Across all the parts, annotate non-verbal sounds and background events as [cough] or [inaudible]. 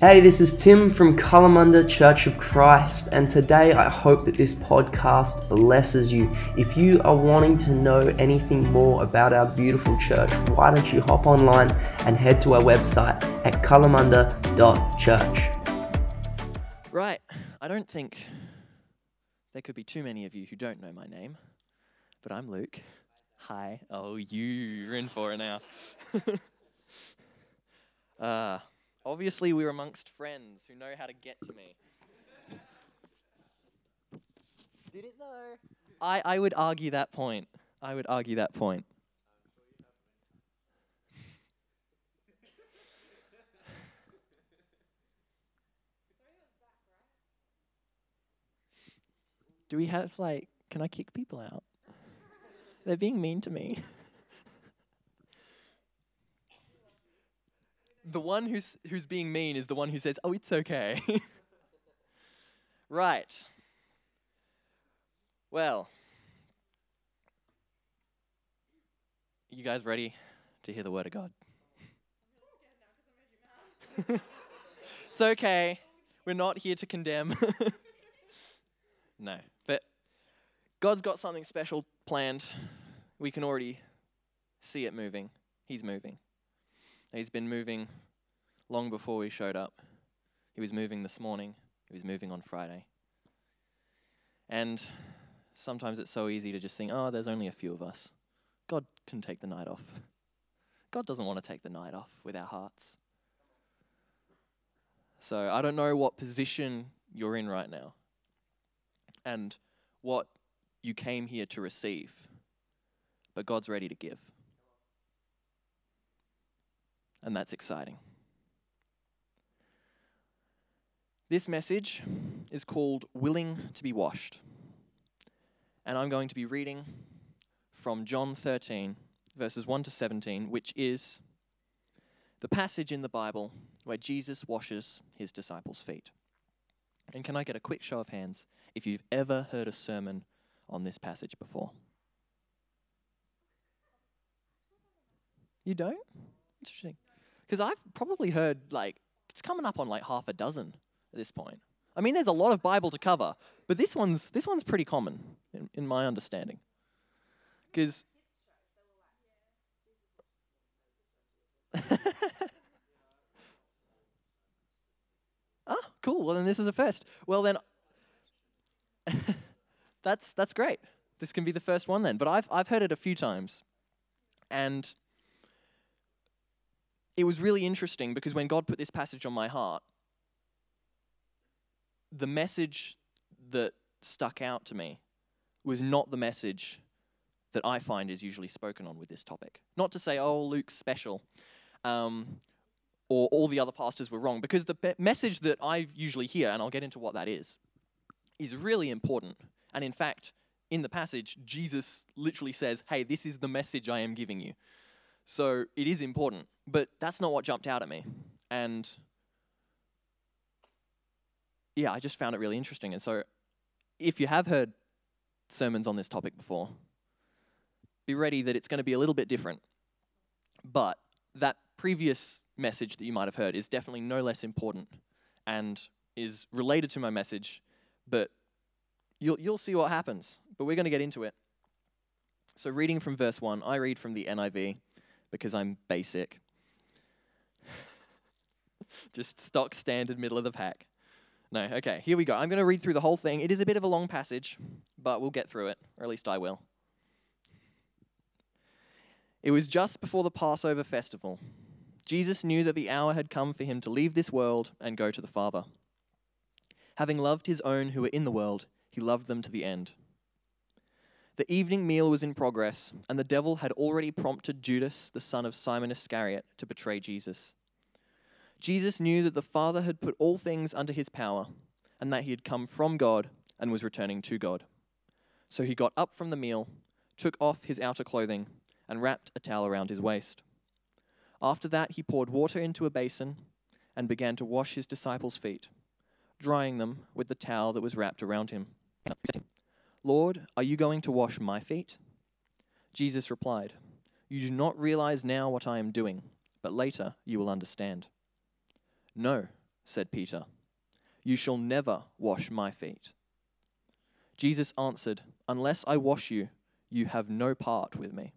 Hey, this is Tim from Kalamunda Church of Christ, and today I hope that this podcast blesses you. If you are wanting to know anything more about our beautiful church, why don't you hop online and head to our website at kalamunda.church. Right. I don't think there could be too many of you who don't know my name, but I'm Luke. Hi. Oh, you're in for it now. [laughs] uh, obviously, we're amongst friends who know how to get to me. Did it though? I, I would argue that point. I would argue that point. Do we have like? Can I kick people out? They're being mean to me. [laughs] the one who's who's being mean is the one who says, "Oh, it's okay." [laughs] right. Well, you guys ready to hear the word of God? [laughs] it's okay. We're not here to condemn. [laughs] no. But God's got something special planned. We can already see it moving. He's moving. He's been moving long before we showed up. He was moving this morning. He was moving on Friday. And sometimes it's so easy to just think, oh, there's only a few of us. God can take the night off. God doesn't want to take the night off with our hearts. So I don't know what position you're in right now and what you came here to receive, but God's ready to give. And that's exciting. This message is called Willing to be Washed. And I'm going to be reading from John 13, verses 1 to 17, which is the passage in the Bible where Jesus washes his disciples' feet. And can I get a quick show of hands if you've ever heard a sermon on this passage before? You don't? Interesting. Because I've probably heard, like, it's coming up on like half a dozen at this point. I mean, there's a lot of Bible to cover, but this one's, this one's pretty common in, in my understanding. Because. [laughs] ah, cool. Well, then this is a first. Well, then [laughs] that's that's great. This can be the first one then. But I've I've heard it a few times, and it was really interesting because when God put this passage on my heart, the message that stuck out to me was not the message that I find is usually spoken on with this topic. Not to say, oh, Luke's special, um, or all the other pastors were wrong, because the message that I usually hear, and I'll get into what that is, is really important. And in fact, in the passage, Jesus literally says, hey, this is the message I am giving you. So it is important, but that's not what jumped out at me. And yeah, I just found it really interesting. And so if you have heard sermons on this topic before, be ready that it's going to be a little bit different. But that previous message that you might have heard is definitely no less important and is related to my message, but you'll, you'll see what happens. But we're going to get into it. So, reading from verse 1, I read from the NIV because I'm basic. [laughs] Just stock standard middle of the pack. No, okay, here we go. I'm going to read through the whole thing. It is a bit of a long passage, but we'll get through it, or at least I will. It was just before the Passover festival. Jesus knew that the hour had come for him to leave this world and go to the Father. Having loved his own who were in the world, he loved them to the end. The evening meal was in progress, and the devil had already prompted Judas, the son of Simon Iscariot, to betray Jesus. Jesus knew that the Father had put all things under his power, and that he had come from God and was returning to God. So he got up from the meal, took off his outer clothing, and wrapped a towel around his waist. After that, he poured water into a basin and began to wash his disciples' feet, drying them with the towel that was wrapped around him. Lord, are you going to wash my feet? Jesus replied, You do not realize now what I am doing, but later you will understand. No, said Peter. You shall never wash my feet. Jesus answered, Unless I wash you, you have no part with me.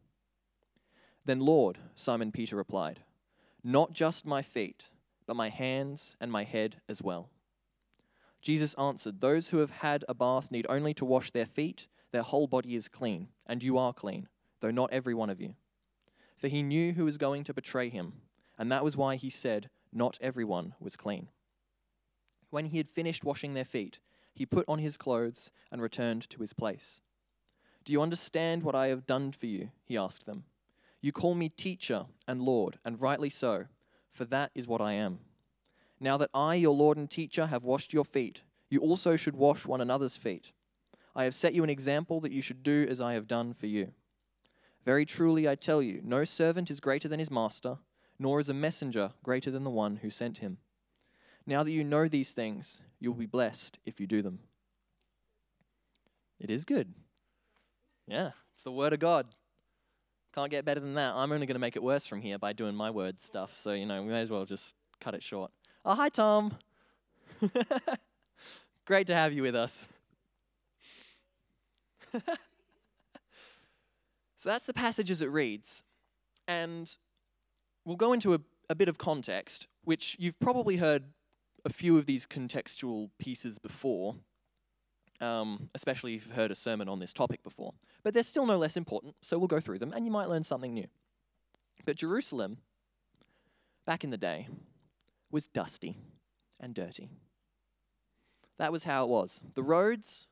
Then, Lord, Simon Peter replied, Not just my feet, but my hands and my head as well. Jesus answered, Those who have had a bath need only to wash their feet, their whole body is clean, and you are clean, though not every one of you. For he knew who was going to betray him, and that was why he said, Not everyone was clean. When he had finished washing their feet, he put on his clothes and returned to his place. Do you understand what I have done for you? He asked them. You call me teacher and Lord, and rightly so, for that is what I am. Now that I, your Lord and teacher, have washed your feet, you also should wash one another's feet. I have set you an example that you should do as I have done for you. Very truly I tell you, no servant is greater than his master, nor is a messenger greater than the one who sent him. Now that you know these things, you will be blessed if you do them. It is good. Yeah, it's the word of God. Can't get better than that. I'm only going to make it worse from here by doing my word stuff. So, you know, we may as well just cut it short. Oh, hi, Tom. [laughs] Great to have you with us. [laughs] so that's the passage as it reads. And we'll go into a, a bit of context, which you've probably heard a few of these contextual pieces before, um, especially if you've heard a sermon on this topic before. But they're still no less important, so we'll go through them and you might learn something new. But Jerusalem, back in the day, was dusty and dirty. That was how it was. The roads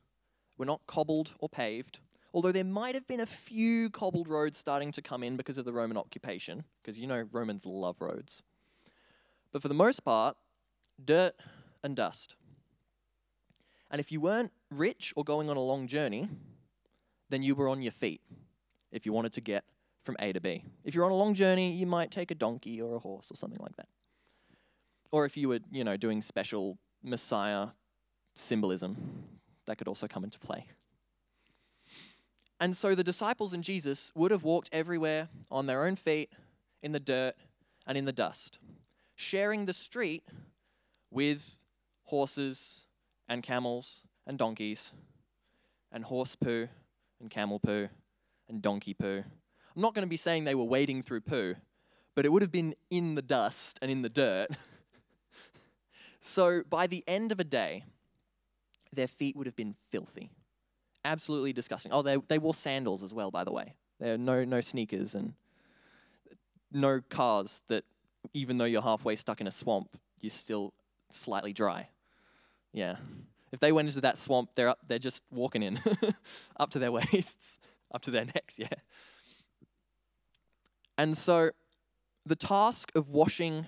were not cobbled or paved, although there might have been a few cobbled roads starting to come in because of the Roman occupation, because you know Romans love roads. But for the most part, dirt and dust. And if you weren't rich or going on a long journey, then you were on your feet if you wanted to get from A to B. If you're on a long journey, you might take a donkey or a horse or something like that. Or if you were, you know, doing special Messiah symbolism, that could also come into play. And so the disciples and Jesus would have walked everywhere on their own feet, in the dirt and in the dust, sharing the street with horses and camels and donkeys and horse poo and camel poo and donkey poo. I'm not going to be saying they were wading through poo, but it would have been in the dust and in the dirt. [laughs] so by the end of a day, their feet would have been filthy. Absolutely disgusting. Oh, they, they wore sandals as well, by the way. There are no, no sneakers and no cars that, even though you're halfway stuck in a swamp, you're still slightly dry. Yeah. If they went into that swamp, they're up, they're just walking in, [laughs] up to their [laughs] waists, up to their necks, yeah. And so the task of washing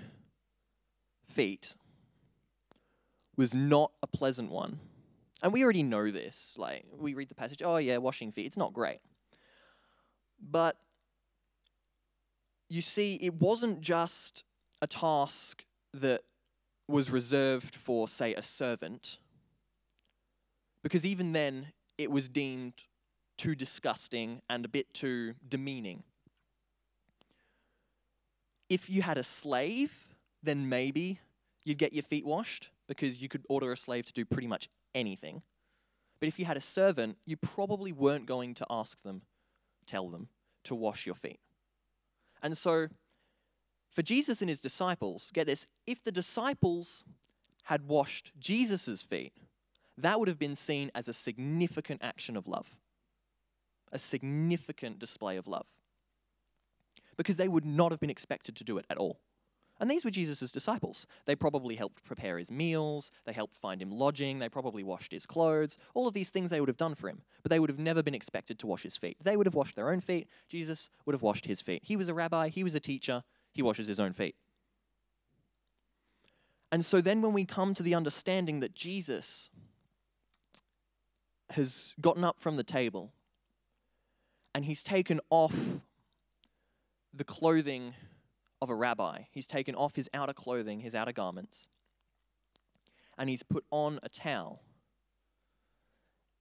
feet was not a pleasant one. And we already know this. Like, we read the passage, oh, yeah, washing feet, it's not great. But you see, it wasn't just a task that was reserved for, say, a servant, because even then it was deemed too disgusting and a bit too demeaning. If you had a slave, then maybe you'd get your feet washed because you could order a slave to do pretty much anything. But if you had a servant, you probably weren't going to ask them, tell them, to wash your feet. And so for Jesus and his disciples, get this, if the disciples had washed Jesus' feet, that would have been seen as a significant action of love, a significant display of love. Because they would not have been expected to do it at all. And these were Jesus' disciples. They probably helped prepare his meals, they helped find him lodging, they probably washed his clothes. All of these things they would have done for him, but they would have never been expected to wash his feet. They would have washed their own feet, Jesus would have washed his feet. He was a rabbi, he was a teacher, he washes his own feet. And so then, when we come to the understanding that Jesus has gotten up from the table and he's taken off the clothing of a rabbi, he's taken off his outer clothing, his outer garments, and he's put on a towel,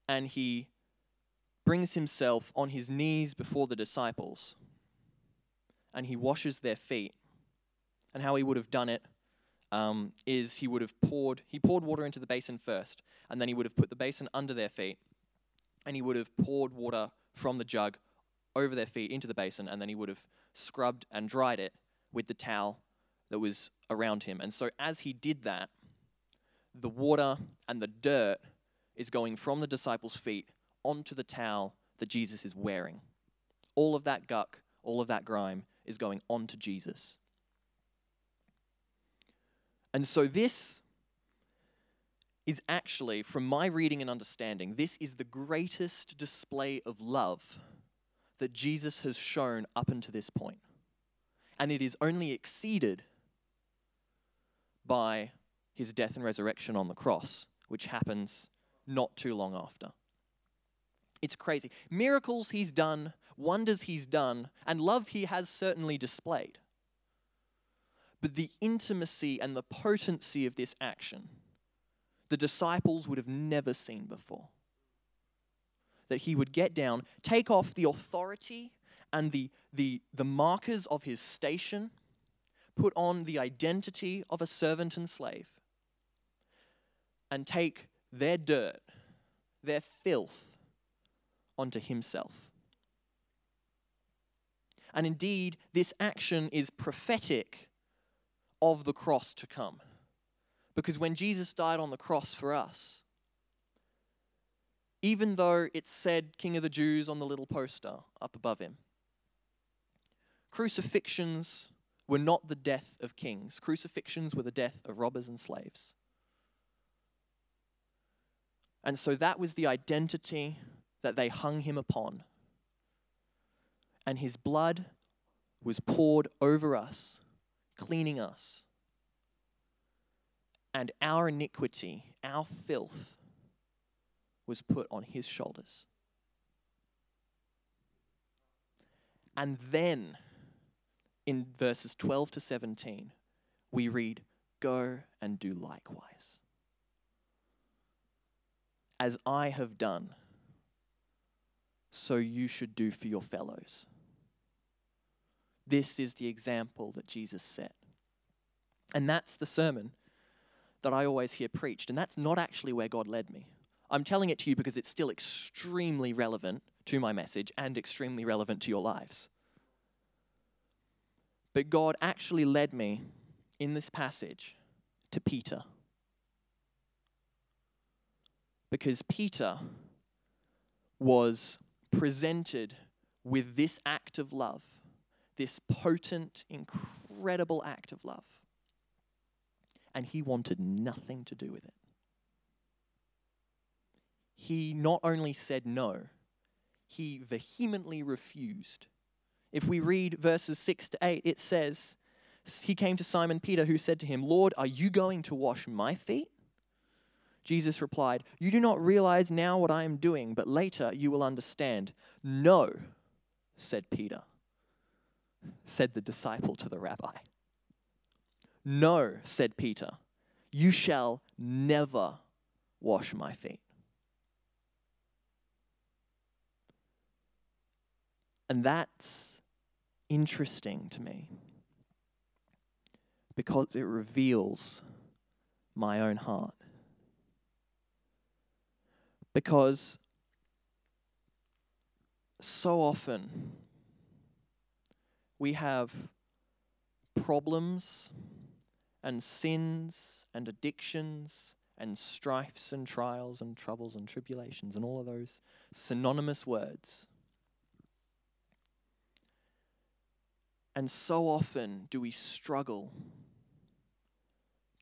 and he brings himself on his knees before the disciples and he washes their feet, and how he would have done it um, is he would have poured he poured water into the basin first, and then he would have put the basin under their feet, and he would have poured water from the jug over their feet into the basin, and then he would have scrubbed and dried it with the towel that was around him. And so as he did that, the water and the dirt is going from the disciples' feet onto the towel that Jesus is wearing. All of that guck, all of that grime is going onto Jesus. And so this is actually, from my reading and understanding, this is the greatest display of love that Jesus has shown up until this point. And it is only exceeded by his death and resurrection on the cross, which happens not too long after. It's crazy. Miracles he's done, wonders he's done, and love he has certainly displayed. But the intimacy and the potency of this action, the disciples would have never seen before. That he would get down, take off the authority and the, the, the markers of his station, put on the identity of a servant and slave, and take their dirt, their filth, onto himself. And indeed, this action is prophetic of the cross to come. Because when Jesus died on the cross for us, even though it said King of the Jews on the little poster up above him, crucifixions were not the death of kings, crucifixions were the death of robbers and slaves. And so that was the identity that they hung him upon. And his blood was poured over us, cleaning us. And our iniquity, our filth, was put on his shoulders. And then, in verses 12 to 17, we read, Go and do likewise as I have done, so you should do for your fellows. This is the example that Jesus set. And that's the sermon that I always hear preached. And that's not actually where God led me. I'm telling it to you because it's still extremely relevant to my message and extremely relevant to your lives. But God actually led me in this passage to Peter because Peter was presented with this act of love, this potent, incredible act of love, and he wanted nothing to do with it. He not only said no, he vehemently refused. If we read verses 6 to 8, it says, He came to Simon Peter, who said to him, Lord, are you going to wash my feet? Jesus replied, You do not realize now what I am doing, but later you will understand. No, said Peter, said the disciple to the rabbi. No, said Peter, you shall never wash my feet. And that's interesting to me because it reveals my own heart. Because so often we have problems and sins and addictions and strifes and trials and troubles and tribulations and all of those synonymous words. And so often do we struggle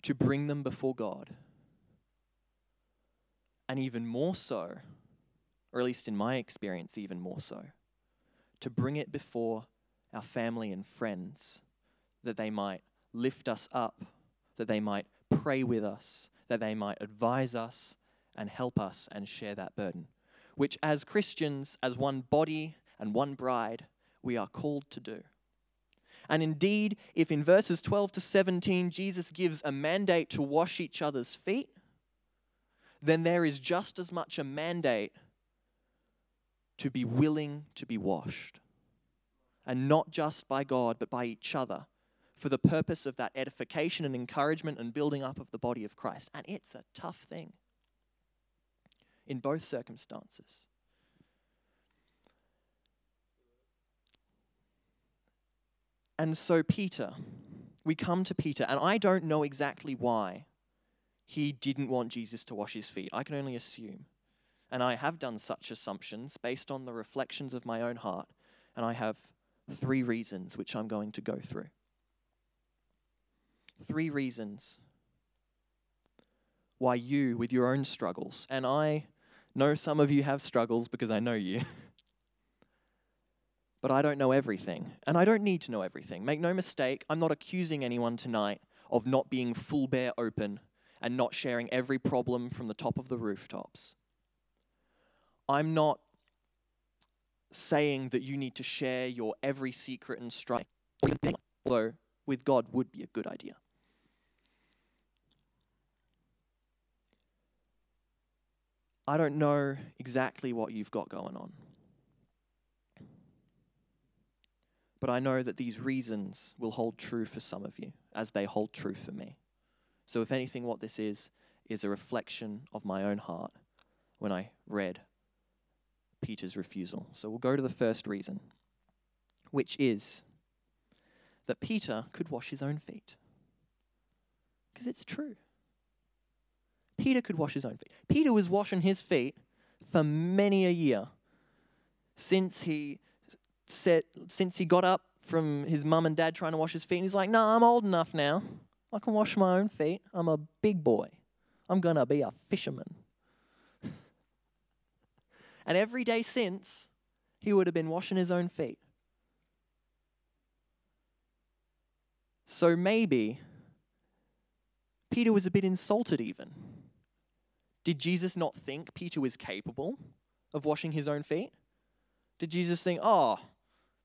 to bring them before God and even more so, or at least in my experience, even more so, to bring it before our family and friends that they might lift us up, that they might pray with us, that they might advise us and help us and share that burden, which as Christians, as one body and one bride, we are called to do. And indeed, if in verses 12 to 17 Jesus gives a mandate to wash each other's feet, then there is just as much a mandate to be willing to be washed. And not just by God, but by each other. for the purpose of that edification and encouragement and building up of the body of Christ. And it's a tough thing in both circumstances. And so, Peter, we come to Peter, and I don't know exactly why he didn't want Jesus to wash his feet. I can only assume. And I have done such assumptions based on the reflections of my own heart, and I have three reasons which I'm going to go through. Three reasons why you, with your own struggles, and I know some of you have struggles because I know you. [laughs] but I don't know everything, and I don't need to know everything. Make no mistake, I'm not accusing anyone tonight of not being full bear open and not sharing every problem from the top of the rooftops. I'm not saying that you need to share your every secret and strife, although with God would be a good idea. I don't know exactly what you've got going on. But I know that these reasons will hold true for some of you, as they hold true for me. So, if anything, what this is, is a reflection of my own heart when I read Peter's refusal. So, we'll go to the first reason, which is that Peter could wash his own feet. Because it's true. Peter could wash his own feet. Peter was washing his feet for many a year since he said since he got up from his mum and dad trying to wash his feet. And he's like, "No, I'm old enough now. I can wash my own feet. I'm a big boy. I'm gonna be a fisherman." [laughs] and every day since, he would have been washing his own feet. So maybe Peter was a bit insulted, even. Did Jesus not think Peter was capable of washing his own feet? Did Jesus think, oh,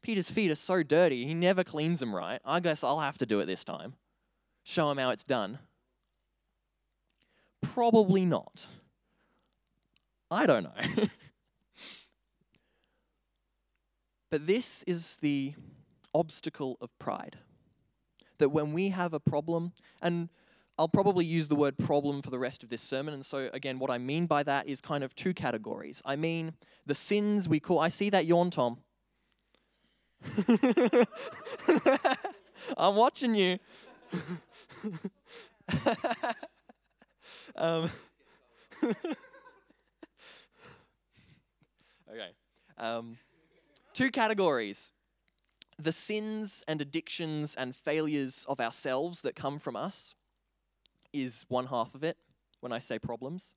Peter's feet are so dirty, he never cleans them right. I guess I'll have to do it this time. Show him how it's done. Probably not. I don't know. [laughs] but this is the obstacle of pride. That when we have a problem, and I'll probably use the word problem for the rest of this sermon. And so, again, what I mean by that is kind of two categories. I mean the sins we call, I see that yawn, Tom. [laughs] I'm watching you. [laughs] um, [laughs] okay. Um, two categories the sins and addictions and failures of ourselves that come from us is one half of it when I say problems.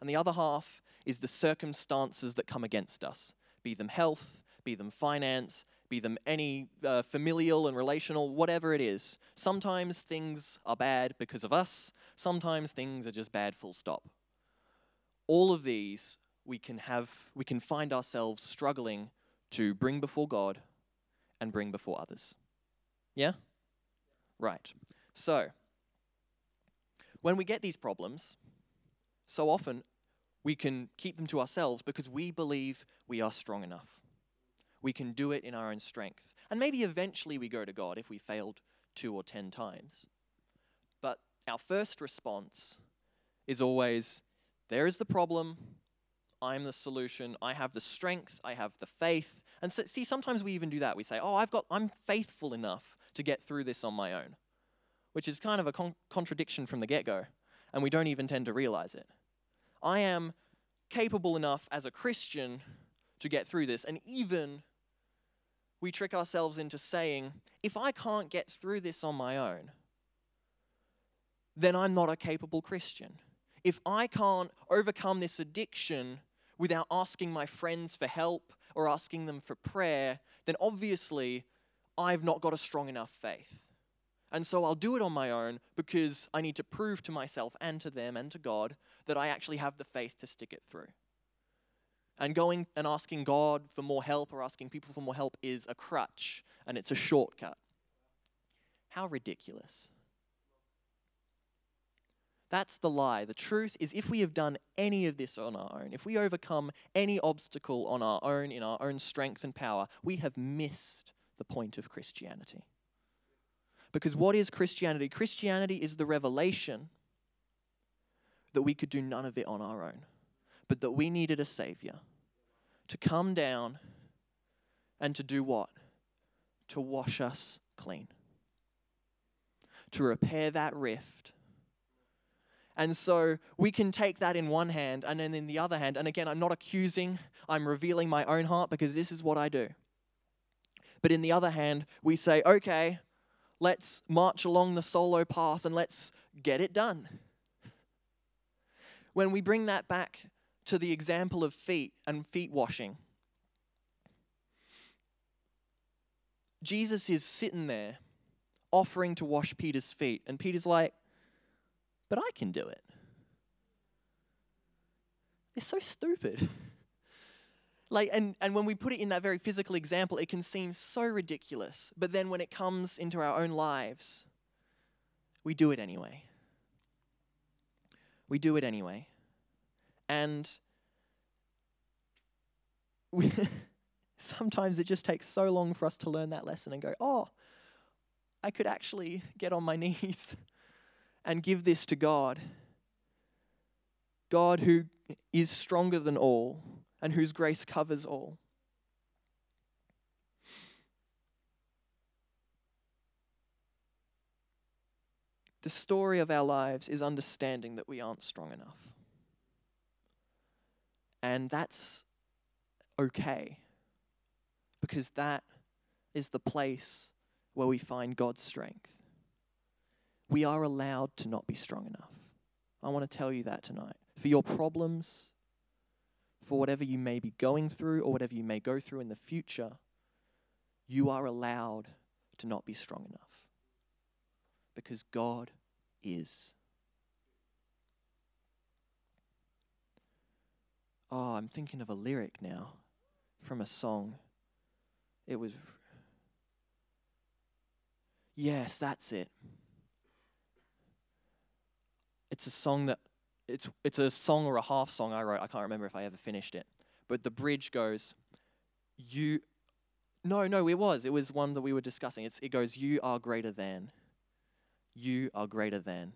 And the other half is the circumstances that come against us, be them health, be them finance, be them any uh, familial and relational, whatever it is. Sometimes things are bad because of us, sometimes things are just bad, full stop. All of these we can have, we can find ourselves struggling to bring before God and bring before others. Yeah? Right. So, when we get these problems, so often we can keep them to ourselves because we believe we are strong enough. We can do it in our own strength. And maybe eventually we go to God if we failed two or ten times. But our first response is always there is the problem, I'm the solution, I have the strength, I have the faith. And so, see, sometimes we even do that. We say, oh, I've got, I'm faithful enough to get through this on my own which is kind of a con- contradiction from the get go, and we don't even tend to realize it. I am capable enough as a Christian to get through this, and even we trick ourselves into saying, if I can't get through this on my own, then I'm not a capable Christian. If I can't overcome this addiction without asking my friends for help or asking them for prayer, then obviously I've not got a strong enough faith. And so I'll do it on my own because I need to prove to myself and to them and to God that I actually have the faith to stick it through. And going and asking God for more help or asking people for more help is a crutch and it's a shortcut. How ridiculous. That's the lie. The truth is, if we have done any of this on our own, if we overcome any obstacle on our own, in our own strength and power, we have missed the point of Christianity. Because what is Christianity? Christianity is the revelation that we could do none of it on our own, but that we needed a Savior to come down and to do what? To wash us clean, to repair that rift. And so we can take that in one hand and then in the other hand. And again, I'm not accusing, I'm revealing my own heart because this is what I do. But in the other hand, we say, okay, let's march along the solo path and let's get it done. When we bring that back to the example of feet and feet washing, Jesus is sitting there offering to wash Peter's feet, and Peter's like, But I can do it. It's so stupid. [laughs] like and, and when we put it in that very physical example, it can seem so ridiculous. But then when it comes into our own lives, we do it anyway. We do it anyway. And we [laughs] sometimes it just takes so long for us to learn that lesson and go, oh, I could actually get on my [laughs] knees and give this to God. God, who is stronger than all and whose grace covers all. The story of our lives is understanding that we aren't strong enough. And that's okay because that is the place where we find God's strength. We are allowed to not be strong enough. I want to tell you that tonight. For your problems, for whatever you may be going through or whatever you may go through in the future, you are allowed to not be strong enough. Because God is. Oh, I'm thinking of a lyric now from a song. It was. Yes, that's it. It's a song that. It's, it's a song or a half song I wrote. I can't remember if I ever finished it. But the bridge goes, You. No, no, it was. It was one that we were discussing. It's, it goes, You are greater than. You are greater than.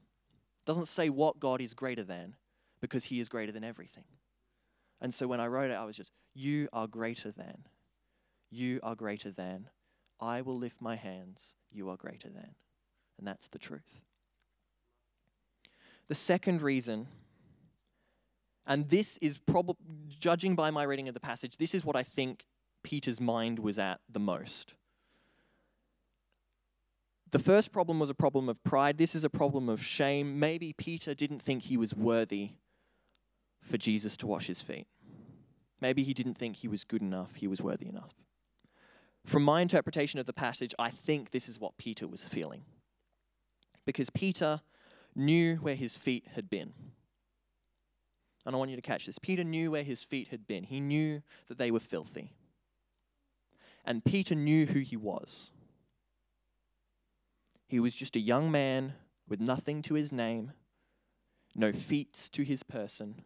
Doesn't say what God is greater than, because He is greater than everything. And so when I wrote it, I was just, You are greater than. You are greater than. I will lift my hands. You are greater than. And that's the truth. The second reason, and this is probably, judging by my reading of the passage, this is what I think Peter's mind was at the most. The first problem was a problem of pride. This is a problem of shame. Maybe Peter didn't think he was worthy for Jesus to wash his feet. Maybe he didn't think he was good enough, he was worthy enough. From my interpretation of the passage, I think this is what Peter was feeling. Because Peter knew where his feet had been. And I want you to catch this. Peter knew where his feet had been, he knew that they were filthy. And Peter knew who he was. He was just a young man with nothing to his name, no feats to his person.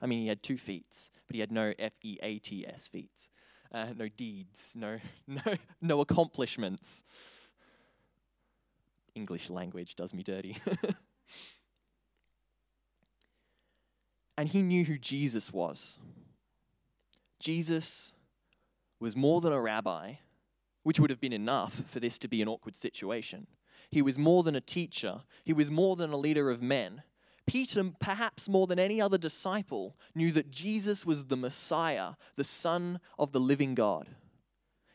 I mean, he had two feats, but he had no F E A T S feats uh, no deeds, no, [laughs] no, no accomplishments. English language does me dirty. [laughs] and he knew who Jesus was. Jesus was more than a rabbi, which would have been enough for this to be an awkward situation. He was more than a teacher, he was more than a leader of men. Peter, perhaps more than any other disciple, knew that Jesus was the Messiah, the Son of the living God.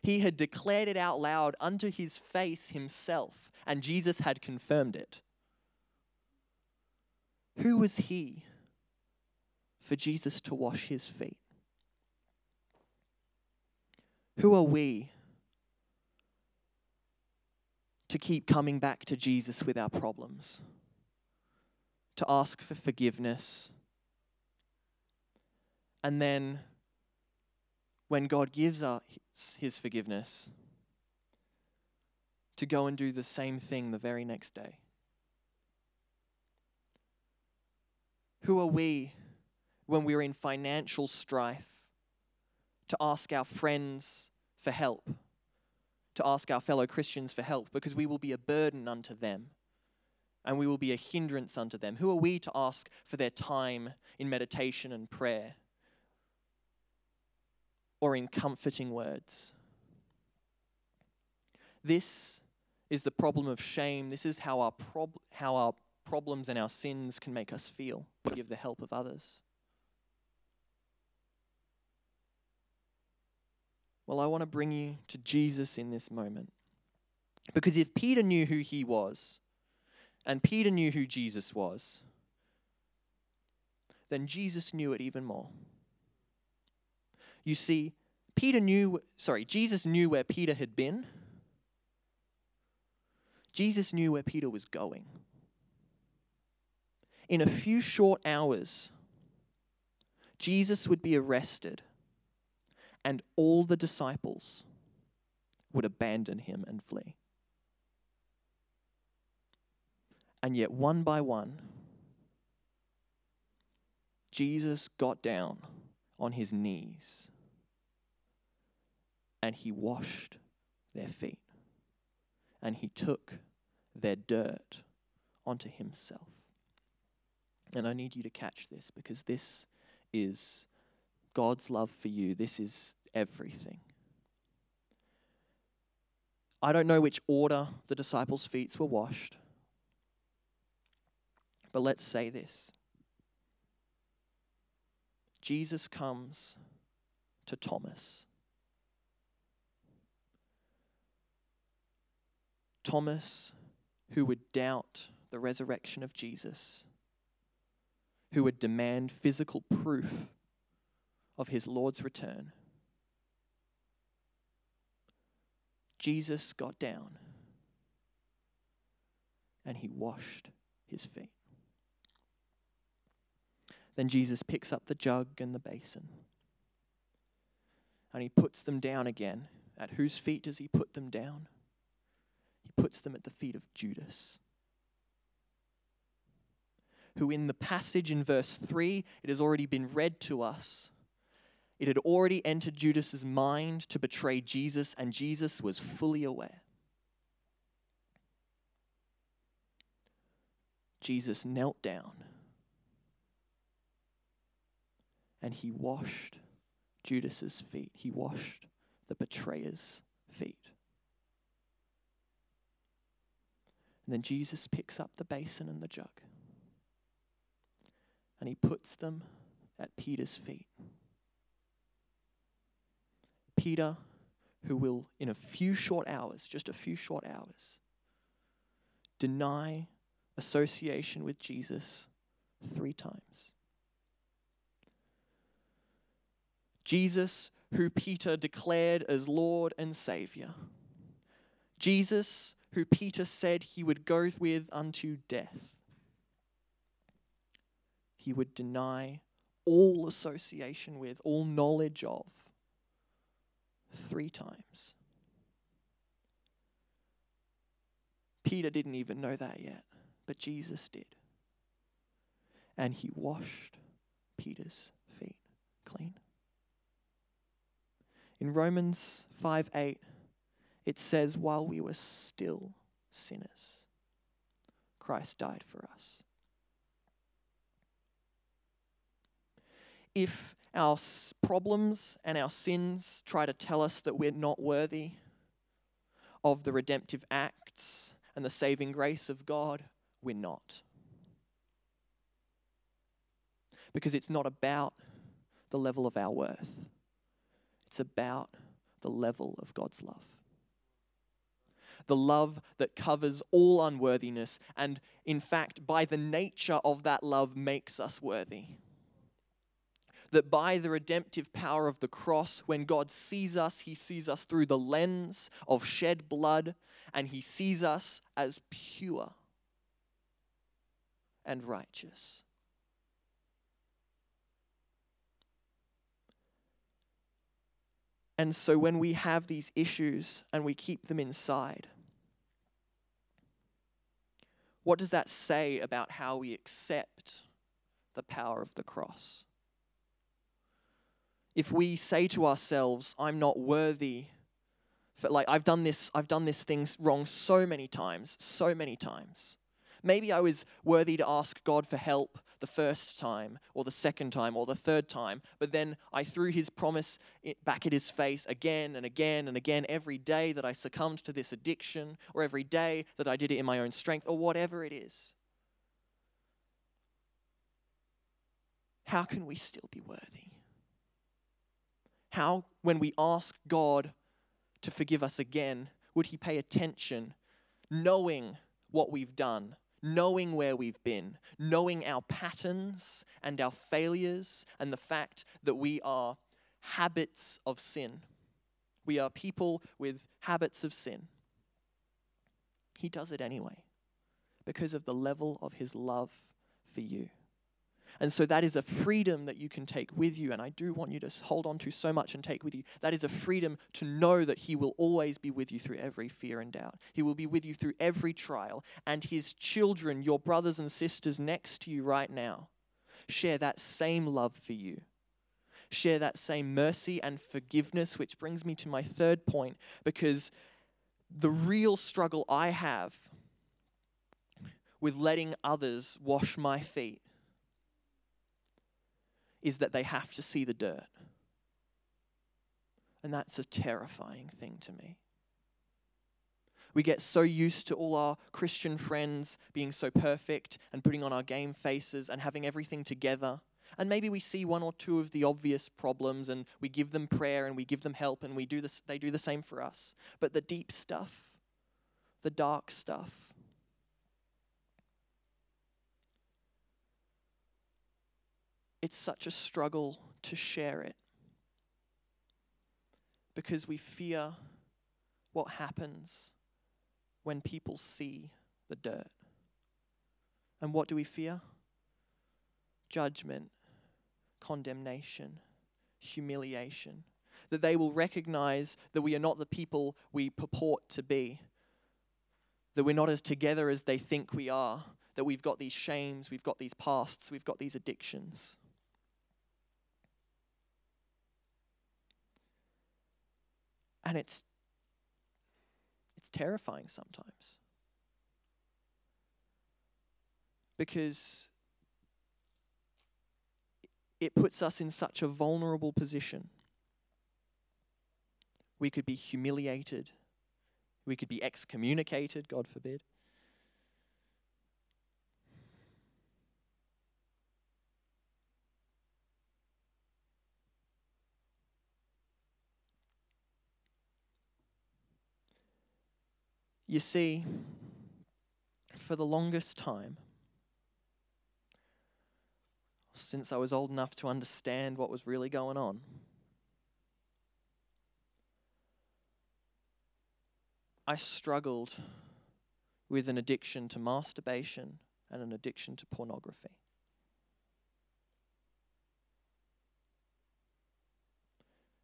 He had declared it out loud unto his face himself, and Jesus had confirmed it. Who was he for Jesus to wash his feet? Who are we to keep coming back to Jesus with our problems? To ask for forgiveness. And then, when God gives us his forgiveness, to go and do the same thing the very next day. Who are we when we're in financial strife to ask our friends for help, to ask our fellow Christians for help because we will be a burden unto them and we will be a hindrance unto them. Who are we to ask for their time in meditation and prayer or in comforting words? This is the problem of shame. This is how our, prob- how our problems and our sins can make us feel. We give the help of others. Well, I want to bring you to Jesus in this moment. Because if Peter knew who he was, and Peter knew who Jesus was, then Jesus knew it even more. You see, Peter knew, sorry, Jesus knew where Peter had been. Jesus knew where Peter was going. In a few short hours, Jesus would be arrested and all the disciples would abandon him and flee. And yet, one by one, Jesus got down on his knees and he washed their feet and he took their dirt onto himself. And I need you to catch this because this is God's love for you. This is everything. I don't know which order the disciples' feet were washed, but let's say this Jesus comes to Thomas. Thomas, who would doubt the resurrection of Jesus, who would demand physical proof of his Lord's return, Jesus got down and he washed his feet. Then Jesus picks up the jug and the basin and he puts them down again. At whose feet does he put them down? He puts them at the feet of Judas who, in the passage in verse 3, it has already been read to us, it had already entered Judas's mind to betray Jesus, and Jesus was fully aware. Jesus knelt down and he washed Judas's feet. He washed the betrayer's feet. And then Jesus picks up the basin and the jug and he puts them at Peter's feet. Peter, who will, in a few short hours, just a few short hours, deny association with Jesus three times. Jesus, who Peter declared as Lord and Savior. Jesus, who Peter said he would go with unto death. He would deny all association with, all knowledge of three times. Peter didn't even know that yet, but Jesus did. And he washed Peter's feet clean. In Romans 5 8, it says, While we were still sinners, Christ died for us. If our problems and our sins try to tell us that we're not worthy of the redemptive acts and the saving grace of God, we're not. Because it's not about the level of our worth, it's about the level of God's love. The love that covers all unworthiness, and in fact, by the nature of that love, makes us worthy that by the redemptive power of the cross, when God sees us, he sees us through the lens of shed blood and he sees us as pure and righteous. And so when we have these issues and we keep them inside, what does that say about how we accept the power of the cross? if we say to ourselves, I'm not worthy For, like I've done this, I've done this thing wrong so many times, so many times. Maybe I was worthy to ask God for help the first time, or the second time, or the third time, but then I threw his promise back at his face again and again and again every day that I succumbed to this addiction, or every day that I did it in my own strength, or whatever it is. How can we still be worthy? How, when we ask God to forgive us again, would He pay attention, knowing what we've done, knowing where we've been, knowing our patterns and our failures, and the fact that we are habits of sin? We are people with habits of sin. He does it anyway because of the level of His love for you. And so that is a freedom that you can take with you. And I do want you to hold on to so much and take with you. That is a freedom to know that He will always be with you through every fear and doubt. He will be with you through every trial. And His children, your brothers and sisters next to you right now, share that same love for you. Share that same mercy and forgiveness, which brings me to my third point, because the real struggle I have with letting others wash my feet is that they have to see the dirt. And that's a terrifying thing to me. We get so used to all our Christian friends being so perfect and putting on our game faces and having everything together. And maybe we see one or two of the obvious problems and we give them prayer and we give them help and we do this, they do the same for us. But the deep stuff, the dark stuff, it's such a struggle to share it because we fear what happens when people see the dirt. And what do we fear? Judgment, condemnation, humiliation. That they will recognize that we are not the people we purport to be, that we're not as together as they think we are, that we've got these shames, we've got these pasts, we've got these addictions. And it's it's terrifying sometimes. Because it puts us in such a vulnerable position. We could be humiliated. We could be excommunicated, God forbid. You see, for the longest time, since I was old enough to understand what was really going on, I struggled with an addiction to masturbation and an addiction to pornography.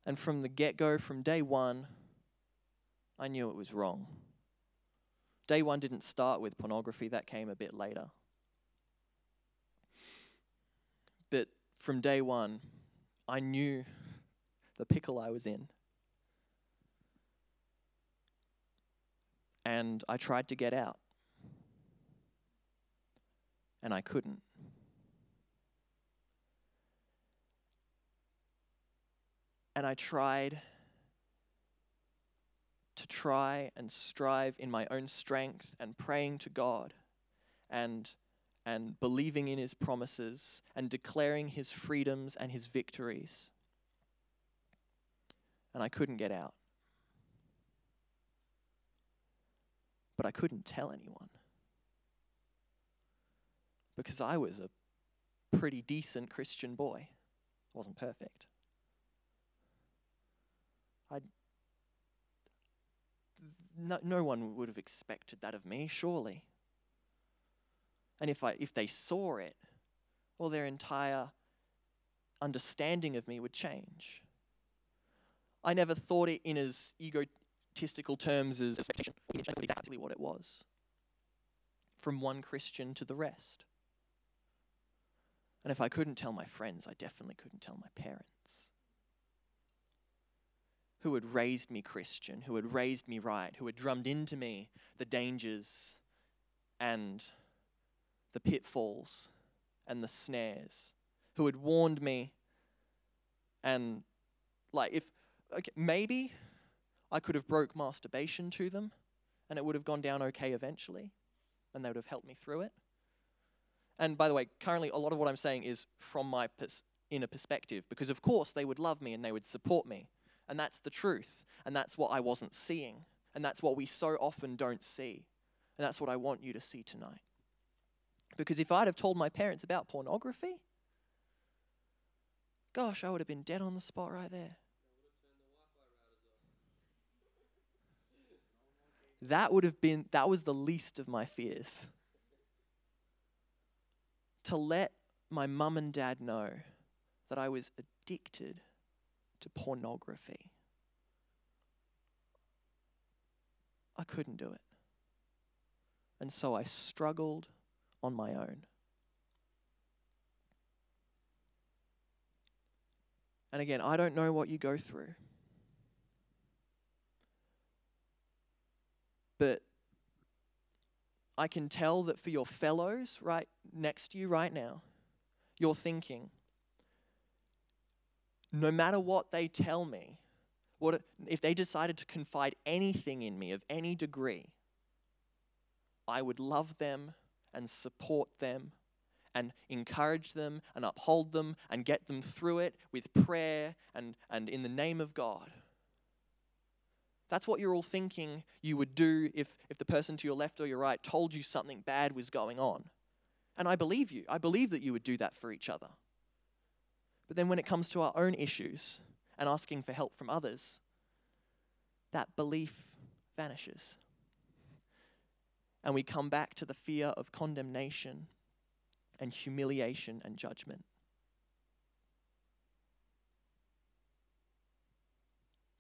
And from the get go, from day one, I knew it was wrong. Day one didn't start with pornography, that came a bit later. But from day one, I knew the pickle I was in. And I tried to get out. And I couldn't. And I tried to try and strive in my own strength and praying to God and and believing in his promises and declaring his freedoms and his victories. And I couldn't get out. But I couldn't tell anyone. Because I was a pretty decent Christian boy. I wasn't perfect. I'd no, no one would have expected that of me, surely. And if, I, if they saw it, well, their entire understanding of me would change. I never thought it in as egotistical terms as exactly what it was. From one Christian to the rest. And if I couldn't tell my friends, I definitely couldn't tell my parents. Who had raised me Christian, who had raised me right, who had drummed into me the dangers and the pitfalls and the snares, who had warned me and like if okay, maybe I could have broke masturbation to them and it would have gone down okay eventually and they would have helped me through it. And by the way, currently a lot of what I'm saying is from my pers- inner perspective because of course they would love me and they would support me. And that's the truth. And that's what I wasn't seeing. And that's what we so often don't see. And that's what I want you to see tonight. Because if I'd have told my parents about pornography, gosh, I would have been dead on the spot right there. That would have been, that was the least of my fears. To let my mum and dad know that I was addicted to pornography. I couldn't do it. And so I struggled on my own. And again, I don't know what you go through. But I can tell that for your fellows right next to you right now, you're thinking, no matter what they tell me, what if they decided to confide anything in me of any degree, I would love them and support them and encourage them and uphold them and get them through it with prayer and, and in the name of God. That's what you're all thinking you would do if, if the person to your left or your right told you something bad was going on. And I believe you. I believe that you would do that for each other. But then when it comes to our own issues and asking for help from others, that belief vanishes. And we come back to the fear of condemnation and humiliation and judgment.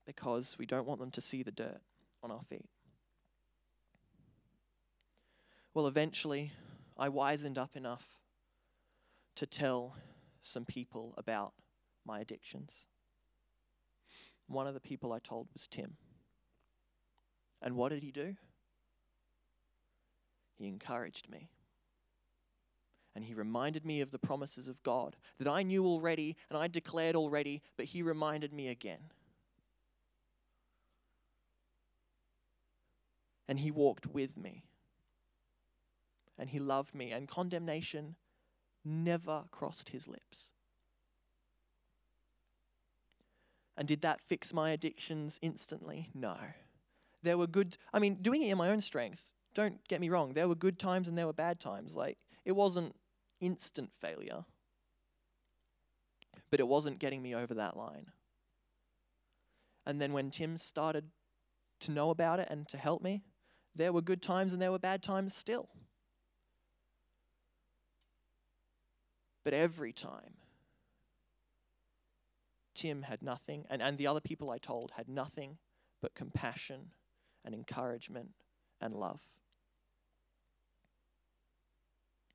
Because we don't want them to see the dirt on our feet. Well, eventually, I wisened up enough to tell some people about my addictions. One of the people I told was Tim. And what did he do? He encouraged me. And he reminded me of the promises of God that I knew already and I declared already, but he reminded me again. And he walked with me. And he loved me. And condemnation never crossed his lips. And did that fix my addictions instantly? No. There were good, I mean, doing it in my own strength, don't get me wrong, there were good times and there were bad times. Like, it wasn't instant failure, but it wasn't getting me over that line. And then when Tim started to know about it and to help me, there were good times and there were bad times still. But every time, Tim had nothing, and, and the other people I told had nothing but compassion and encouragement and love.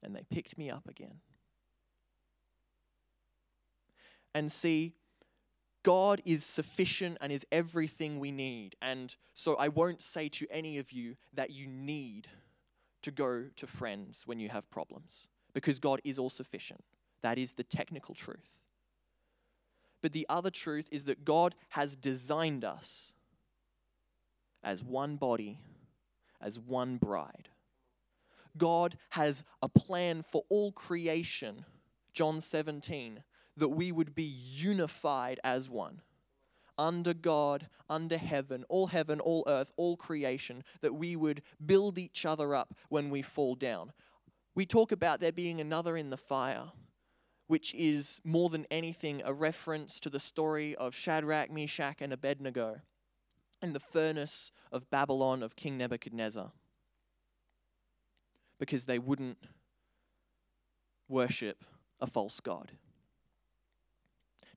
And they picked me up again. And see, God is sufficient and is everything we need. And so I won't say to any of you that you need to go to friends when you have problems, because God is all sufficient. That is the technical truth. But the other truth is that God has designed us as one body, as one bride. God has a plan for all creation, John 17, that we would be unified as one. Under God, under heaven, all heaven, all earth, all creation, that we would build each other up when we fall down. We talk about there being another in the fire which is more than anything a reference to the story of Shadrach, Meshach, and Abednego in the furnace of Babylon of King Nebuchadnezzar. Because they wouldn't worship a false God.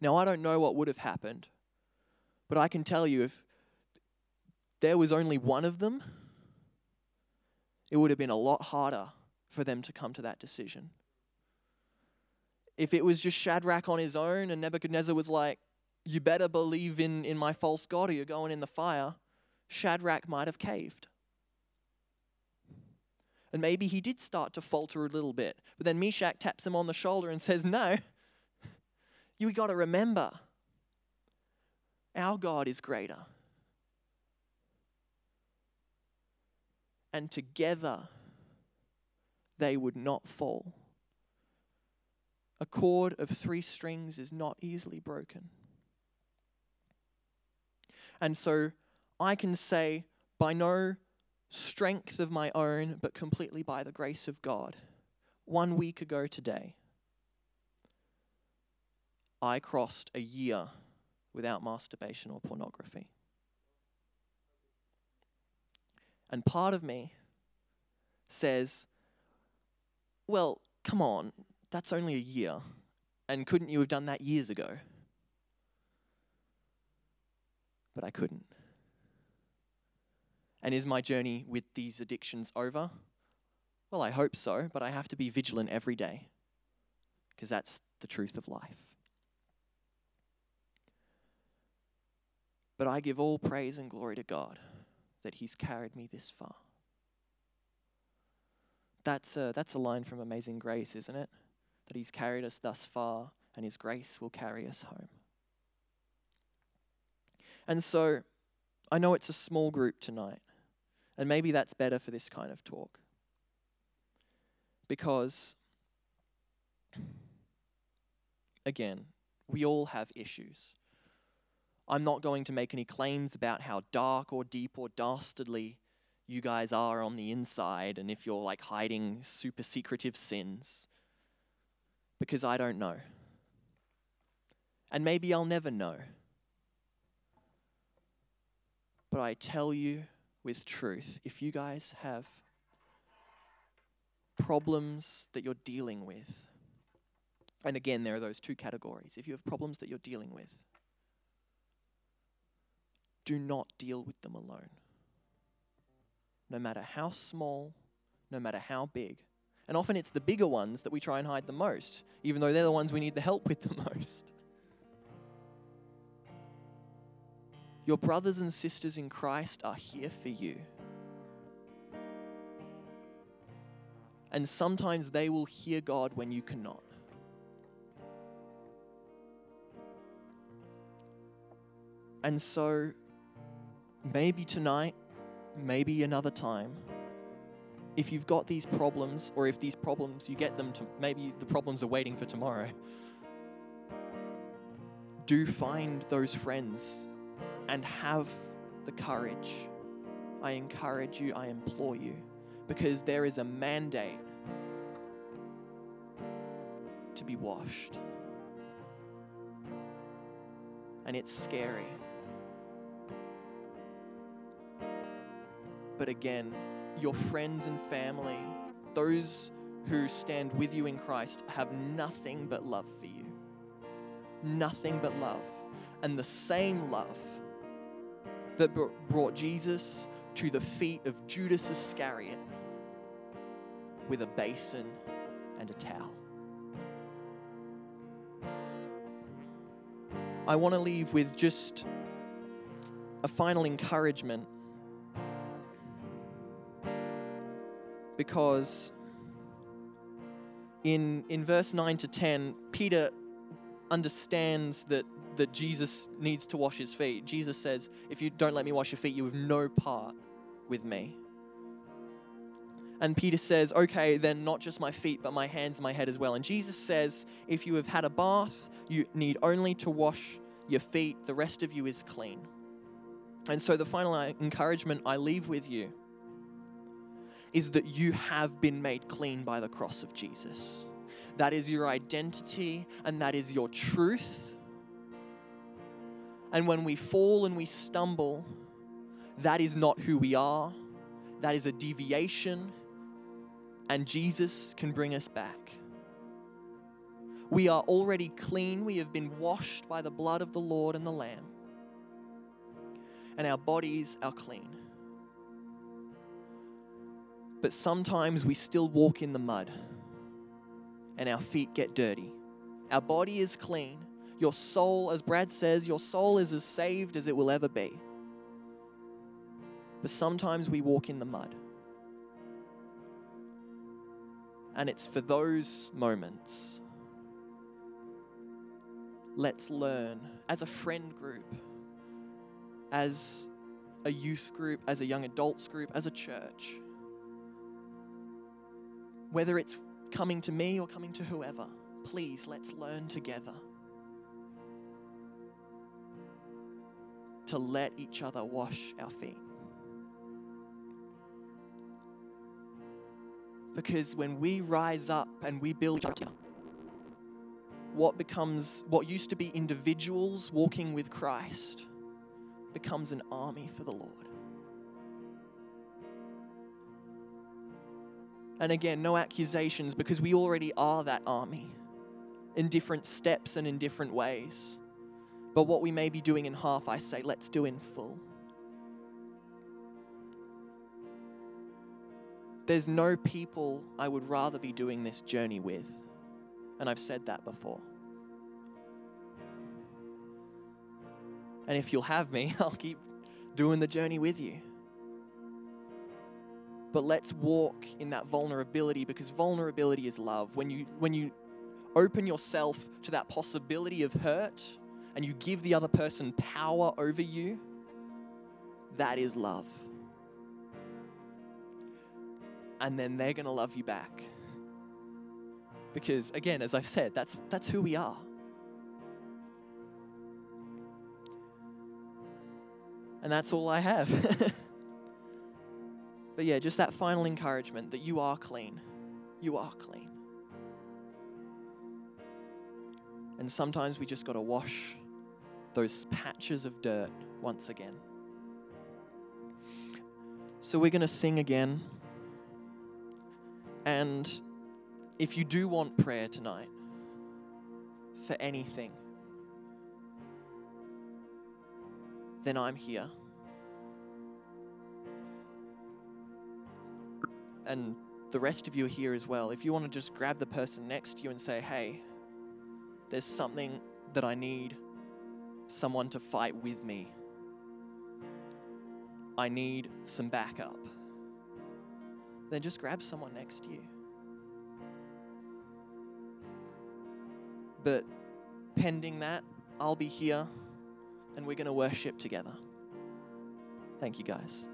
Now, I don't know what would have happened, but I can tell you if there was only one of them, it would have been a lot harder for them to come to that decision. If it was just Shadrach on his own and Nebuchadnezzar was like, You better believe in, in my false God or you're going in the fire. Shadrach might have caved. And maybe he did start to falter a little bit. But then Meshach taps him on the shoulder and says, No, [laughs] you got to remember, our God is greater. And together they would not fall. A cord of three strings is not easily broken. And so I can say, by no strength of my own, but completely by the grace of God. One week ago today, I crossed a year without masturbation or pornography. And part of me says, well, come on, that's only a year. And couldn't you have done that years ago? But I couldn't. And is my journey with these addictions over? Well, I hope so, but I have to be vigilant every day because that's the truth of life. But I give all praise and glory to God that He's carried me this far. That's a, that's a line from Amazing Grace, isn't it? That He's carried us thus far and His grace will carry us home. And so, I know it's a small group tonight, and maybe that's better for this kind of talk. Because, again, we all have issues. I'm not going to make any claims about how dark or deep or dastardly you guys are on the inside and if you're like hiding super secretive sins. Because I don't know. And maybe I'll never know. But I tell you, with truth. If you guys have problems that you're dealing with, and again, there are those two categories. If you have problems that you're dealing with, do not deal with them alone. No matter how small, no matter how big. And often it's the bigger ones that we try and hide the most, even though they're the ones we need the help with the [laughs] most. Your brothers and sisters in Christ are here for you. And sometimes they will hear God when you cannot. And so, maybe tonight, maybe another time, if you've got these problems, or if these problems you get them to, maybe the problems are waiting for tomorrow, do find those friends and have the courage. I encourage you, I implore you, because there is a mandate to be washed. And it's scary. But again, your friends and family, those who stand with you in Christ, have nothing but love for you. Nothing but love. And the same love that brought Jesus to the feet of Judas Iscariot with a basin and a towel. I want to leave with just a final encouragement because in, in verse 9 to 10, Peter understands that that Jesus needs to wash his feet. Jesus says, If you don't let me wash your feet, you have no part with me. And Peter says, Okay, then not just my feet, but my hands and my head as well. And Jesus says, If you have had a bath, you need only to wash your feet, the rest of you is clean. And so the final encouragement I leave with you is that you have been made clean by the cross of Jesus. That is your identity and that is your truth and when we fall and we stumble, that is not who we are. That is a deviation. And Jesus can bring us back. We are already clean. We have been washed by the blood of the Lord and the Lamb. And our bodies are clean. But sometimes we still walk in the mud and our feet get dirty. Our body is clean, Your soul, as Brad says, your soul is as saved as it will ever be. But sometimes we walk in the mud. And it's for those moments. Let's learn as a friend group, as a youth group, as a young adults group, as a church. Whether it's coming to me or coming to whoever, please let's learn together to let each other wash our feet. Because when we rise up and we build what becomes what used to be individuals walking with Christ becomes an army for the Lord. And again, no accusations because we already are that army in different steps and in different ways. But what we may be doing in half, I say, let's do in full. There's no people I would rather be doing this journey with. And I've said that before. And if you'll have me, [laughs] I'll keep doing the journey with you. But let's walk in that vulnerability because vulnerability is love. When you when you open yourself to that possibility of hurt and you give the other person power over you, that is love and then they're going to love you back. Because again, as I've said, that's that's who we are. And that's all I have. [laughs] but yeah, just that final encouragement that you are clean. You are clean. And sometimes we just got to wash those patches of dirt once again. So we're going to sing again. And if you do want prayer tonight for anything, then I'm here. And the rest of you are here as well. If you want to just grab the person next to you and say, hey, there's something that I need someone to fight with me. I need some backup then just grab someone next to you. But pending that, I'll be here and we're going to worship together. Thank you, guys.